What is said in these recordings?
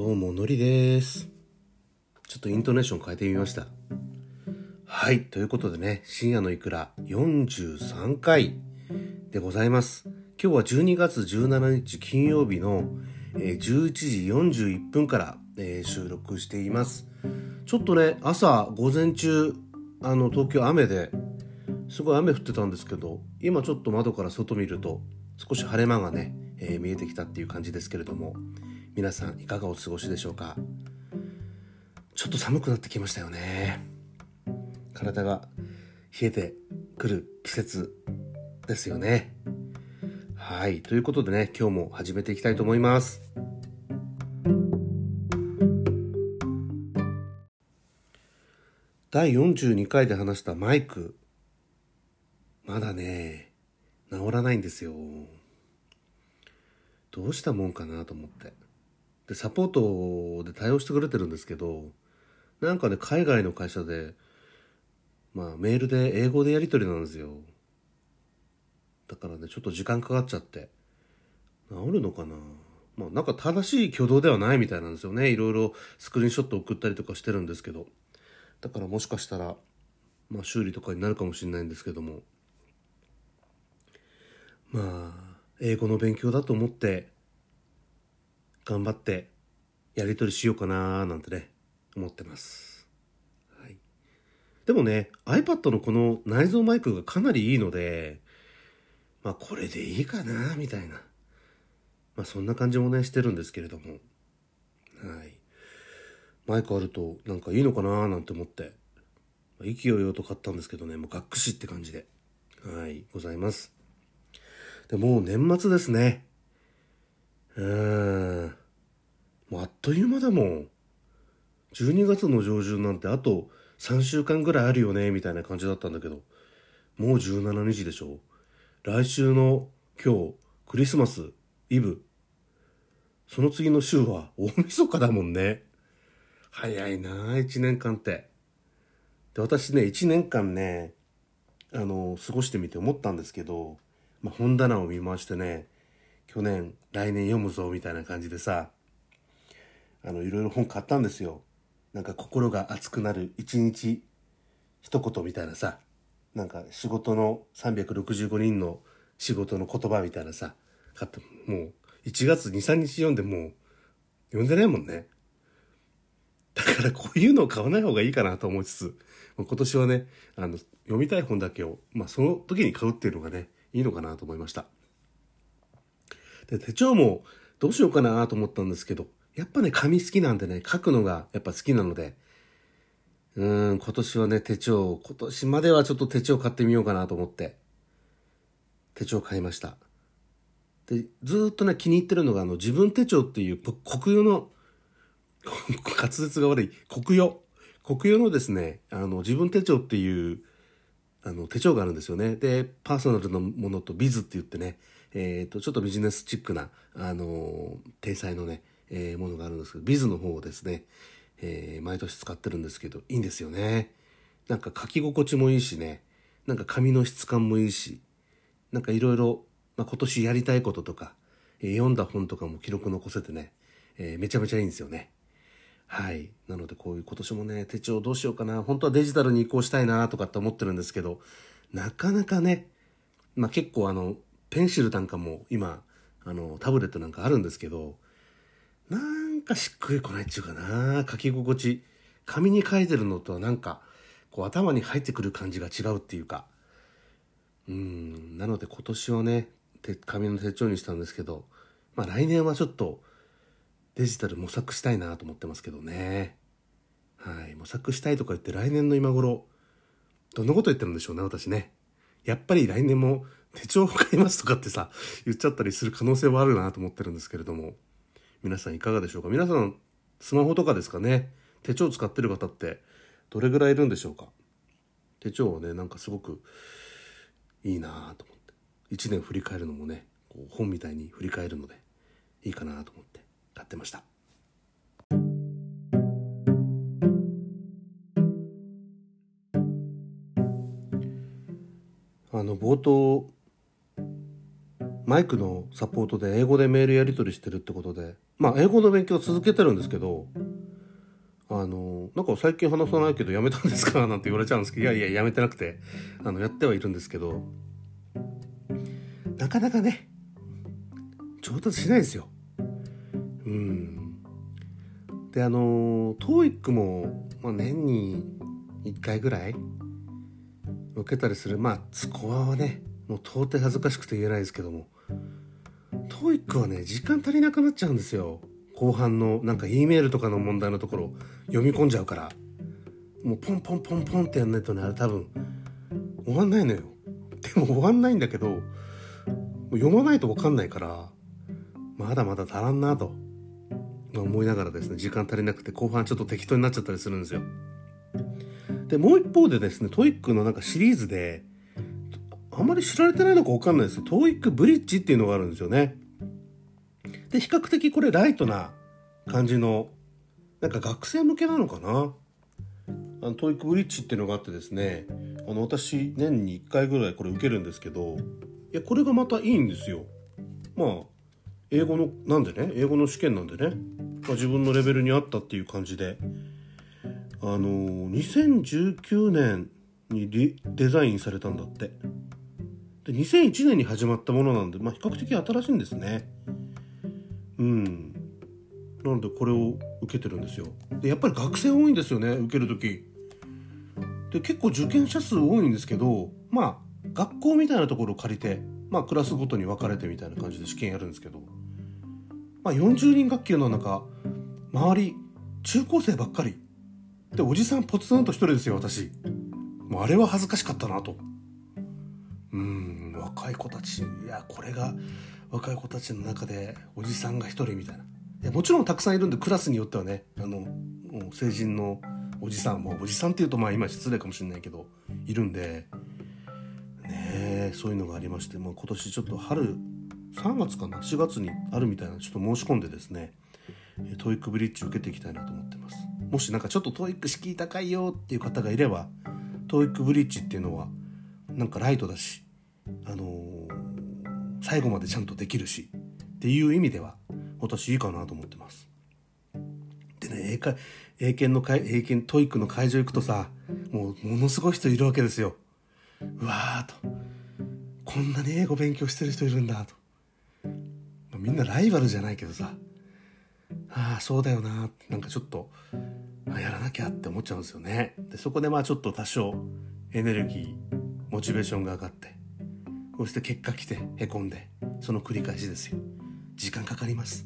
どうものりです。ちょっとイントネーション変えてみました。はいということでね深夜のいくら43回でございます。今日は12月17日金曜日の11時41分から、え、収録しています。ちょっとね朝午前中あの東京雨ですごい雨降ってたんですけど今ちょっと窓から外見ると少し晴れ間がね、えー、見えてきたっていう感じですけれども皆さんいかがお過ごしでしょうか？ちょっと寒くなってきましたよね。体が冷えてくる季節ですよね。はい。ということでね今日も始めていきたいと思います。第42回で話したマイク。まだね治らないんですよ。どうしたもんかなと思って。でサポートで対応してくれてるんですけどなんかね海外の会社でまあメールで英語でやり取りなんですよ。だからねちょっと時間かかっちゃって。治るのかな？まあなんか正しい挙動ではないみたいなんですよね。いろいろスクリーンショット送ったりとかしてるんですけど。だからもしかしたらまあ修理とかになるかもしれないんですけども。まあ英語の勉強だと思って頑張ってやり取りしようかななんてね思ってます、はい、でもね iPad のこの内蔵マイクがかなりいいのでまあこれでいいかなみたいな。まあそんな感じもねしてるんですけれども。はい。マイクあるとなんかいいのかななんて思って。意気揚々と買ったんですけどねもうがっくしって感じで。はい。ございます。でもう年末ですね。うんもうあっという間だもん。12月の上旬なんてあと3週間ぐらいあるよね、みたいな感じだったんだけど、もう17日でしょ来週の今日、クリスマス、イブ。その次の週は大晦日だもんね。早いなあ、1年間って。で、私ね、1年間ね、あの、過ごしてみて思ったんですけど、まあ、本棚を見回してね、去年、来年読むぞ、みたいな感じでさ、あのいろいろ本買ったんですよ。なんか心が熱くなる一日一言みたいなさなんか仕事の365人の仕事の言葉みたいなさ買ったもう1月23日読んでもう読んでないもんね。だからこういうのを買わない方がいいかなと思いつつ今年はねあの読みたい本だけを、まあ、その時に買うっていうのがねいいのかなと思いました。で手帳もどうしようかなと思ったんですけどやっぱね、紙好きなんでね、書くのがやっぱ好きなので、うーん、今年はね、手帳、今年まではちょっと手帳買ってみようかなと思って、手帳買いました。で、ずっとね、気に入ってるのが、あの、自分手帳っていう国用の、滑舌が悪い、国用。国用のですね、あの、自分手帳っていう、あの、手帳があるんですよね。で、パーソナルのものとビズって言ってね、えっ、ー、と、ちょっとビジネスチックな、あの、体裁のね、えー、ものがあるんですけど、ビズの方をですね、えー、毎年使ってるんですけど、いいんですよね。なんか書き心地もいいしね、なんか紙の質感もいいし、なんかいろいろ、まあ、今年やりたいこととか、えー、読んだ本とかも記録残せてね、えー、めちゃめちゃいいんですよね。はい。なのでこういう今年もね、手帳どうしようかな。本当はデジタルに移行したいなとかって思ってるんですけど、なかなかね、まあ結構あの、ペンシルなんかも今、あの、タブレットなんかあるんですけど、なんかしっくりこないっていうかな書き心地紙に書いてるのとはなんかこう頭に入ってくる感じが違うっていうか。うんなので今年はね紙の手帳にしたんですけどまあ来年はちょっとデジタル模索したいなと思ってますけどね。はい模索したいとか言って来年の今頃どんなこと言ってるんでしょうね私ね。やっぱり来年も手帳を買いますとかってさ言っちゃったりする可能性はあるなと思ってるんですけれども。皆さんいかがでしょうか？皆さんスマホとかですかね？手帳使ってる方ってどれぐらいいるんでしょうか？手帳はねなんかすごくいいなと思って。1年振り返るのもねこう本みたいに振り返るのでいいかなと思って買ってました。あの冒頭マイクのサポートで英語でメールやり取りしてるってことで。まあ英語の勉強続けてるんですけどあのなんか最近話さないけどやめたんですか？なんて言われちゃうんですけど。いやいややめてなくて。あのやってはいるんですけど。なかなかね上達しないですよ。うん。であの TOEIC も、まあ、年に1回ぐらい受けたりする。まあスコアはねもう到底恥ずかしくて言えないですけども。TOEIC はね時間足りなくなっちゃうんですよ。後半のなんか E メールとかの問題のところ読み込んじゃうから。もうポンポンポンポンってやんないとねあれ多分終わんないのよ。でも終わんないんだけど読まないと分かんないからまだまだ足らんなと思いながらですね時間足りなくて後半ちょっと適当になっちゃったりするんですよ。でもう一方でですね TOEIC のなんかシリーズであんまり知られてないのか分かんないです。けど TOEIC Bridge っていうのがあるんですよね。で比較的これライトな感じのなんか学生向けなのかな？あの TOEIC Bridge っていうのがあってですねあの私年に1回ぐらいこれ受けるんですけどいやこれがまたいいんですよ。まあ英語のなんでね？英語の試験なんでね、まあ、自分のレベルに合ったっていう感じで。あの2019年にデザインされたんだって。で2001年に始まったものなんで、まあ、比較的新しいんですね。うん。なのでこれを受けてるんですよ。でやっぱり学生多いんですよね受ける時。で結構受験者数多いんですけどまあ学校みたいなところを借りてまあクラスごとに分かれてみたいな感じで試験やるんですけどまあ40人学級の中周り中高生ばっかり。でおじさんポツンと一人ですよ私。もうあれは恥ずかしかったなと。若い子たち。いやこれが若い子たちの中でおじさんが一人みたいな。いやもちろんたくさんいるんでクラスによってはねあの成人のおじさんもおじさんっていうとまあ今失礼かもしれないけどいるんでねそういうのがありまして、まあ、今年ちょっと春3月かな4月にあるみたいなちょっと申し込んでですね TOEIC Bridge 受けていきたいなと思ってます。もしなんかちょっと TOEIC 敷居高いよっていう方がいれば TOEIC Bridge っていうのはなんかライトだしあのー、最後までちゃんとできるしっていう意味では私いいかなと思ってます。でね英会英検の英検 TOEIC の会場行くとさもうものすごい人いるわけですよ。うわーと。こんなに英語勉強してる人いるんだと。みんなライバルじゃないけどさ。ああそうだよな。なんかちょっとやらなきゃって思っちゃうんですよね。でそこでまあちょっと多少エネルギーモチベーションが上がってそして結果来てへこんでその繰り返しですよ。時間かかります。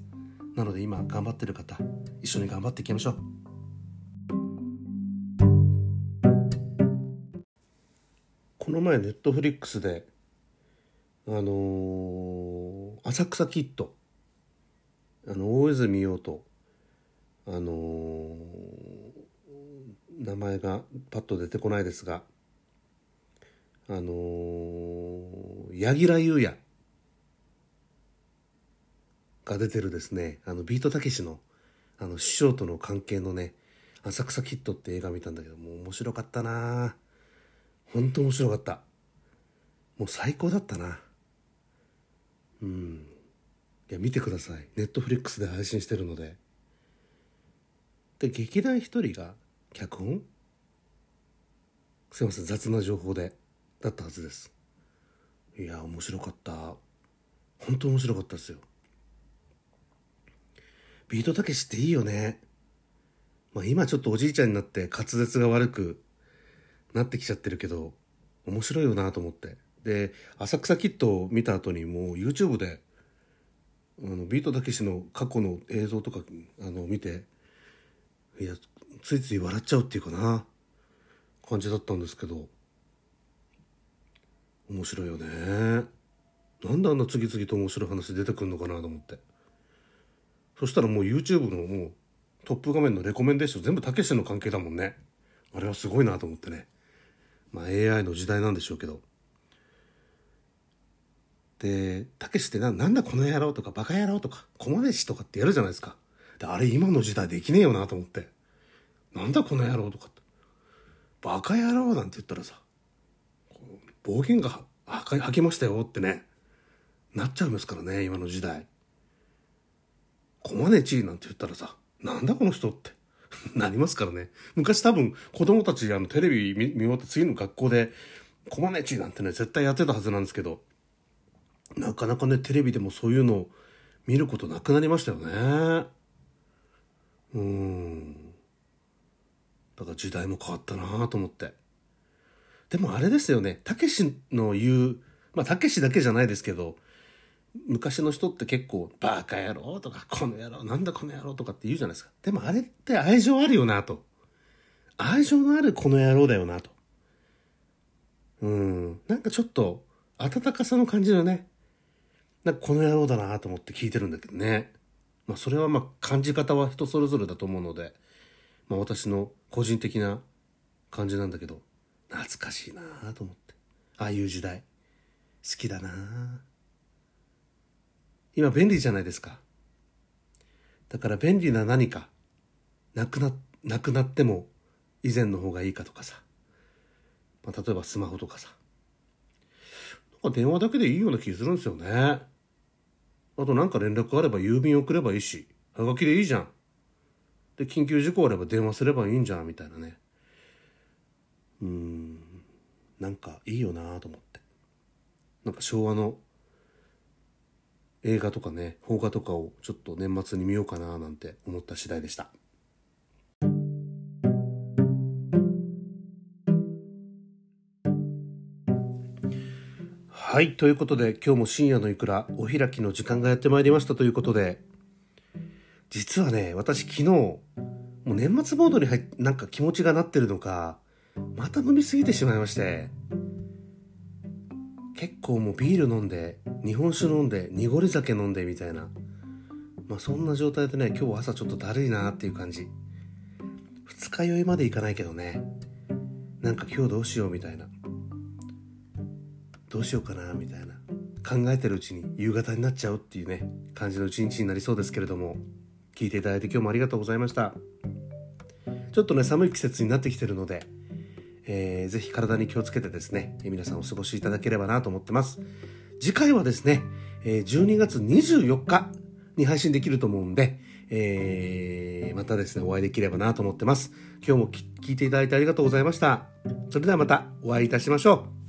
なので今頑張ってる方一緒に頑張っていきましょう。この前ネットフリックスであのー、浅草キッドあの大泉洋とあのー、名前がパッと出てこないですがあのー、柳楽優弥が出てるですねあのビートたけしのあの師匠との関係のね「浅草キッド」って映画見たんだけどもう面白かったな。本当面白かった。もう最高だったな。うん。いや見てください。ネットフリックスで配信してるので。で劇団一人が脚本？すいません雑な情報でだったはずです。いや面白かった。本当面白かったですよ。ビートたけしっていいよね。まあ今ちょっとおじいちゃんになって滑舌が悪くなってきちゃってるけど面白いよなと思って。で浅草キッドを見た後にもう YouTube であのビートたけしの過去の映像とかあの見ていやついつい笑っちゃうっていうかな感じだったんですけど。面白いよねなんであんな次々と面白い話出てくるのかなと思ってそしたらもう YouTube のもうトップ画面のレコメンデーション全部たけしの関係だもんねあれはすごいなと思ってねまあ AI の時代なんでしょうけどで、たけしってな、なんだこの野郎とかバカ野郎とか、コマ飯とかってやるじゃないですか。で、あれ今の時代できねえよなと思って。なんだこの野郎とかって。バカ野郎なんて言ったらさ、暴言が吐きましたよってね、なっちゃいますからね、今の時代。コマネチなんて言ったらさ、なんだこの人って なりますからね。昔多分子供たちあのテレビ見終わって次の学校でコマネチなんてね、絶対やってたはずなんですけど、なかなかね、テレビでもそういうのを見ることなくなりましたよね。うーん。だから時代も変わったなと思って。でもあれですよね、たけしの言う、まあたけしだけじゃないですけど、昔の人って結構、バカ野郎とか、この野郎、なんだこの野郎とかって言うじゃないですか。でもあれって愛情あるよなと。愛情のあるこの野郎だよなと。うん。なんかちょっと、温かさの感じのね、なんかこの野郎だなと思って聞いてるんだけどね。まあそれはまあ感じ方は人それぞれだと思うので、まあ私の個人的な感じなんだけど、懐かしいなあと思って。ああいう時代、好きだな今便利じゃないですか。だから便利な何か、なくな、なくなっても以前の方がいいかとかさ。まあ、例えばスマホとかさ。なんか電話だけでいいような気するんですよね。あとなんか連絡あれば郵便送ればいいし、はがきでいいじゃん。で、緊急事故あれば電話すればいいんじゃん、みたいなね。うん、なんかいいよなと思って。なんか昭和の映画とかね、邦画とかをちょっと年末に見ようかななんて思った次第でした。はい。ということで、今日も深夜のいくら、お開きの時間がやってまいりましたということで、実はね、私昨日、もう年末モードに入っなんか気持ちがなってるのか、また飲みすぎてしまいまして、結構もうビール飲んで日本酒飲んで濁り酒飲んでみたいな。まあそんな状態でね今日朝ちょっとだるいなっていう感じ。二日酔いまでいかないけどね。なんか今日どうしようみたいな。どうしようかなみたいな。考えてるうちに夕方になっちゃうっていうね感じの一日になりそうですけれども。聞いていただいて今日もありがとうございました。ちょっとね寒い季節になってきてるのでえー、ぜひ体に気をつけてですね、え皆さんお過ごしいただければなと思ってます。次回はですね、え12月24日に配信できると思うんで、えー、またですね、お会いできればなと思ってます。今日も聞いていただいてありがとうございました。それではまたお会いいたしましょう。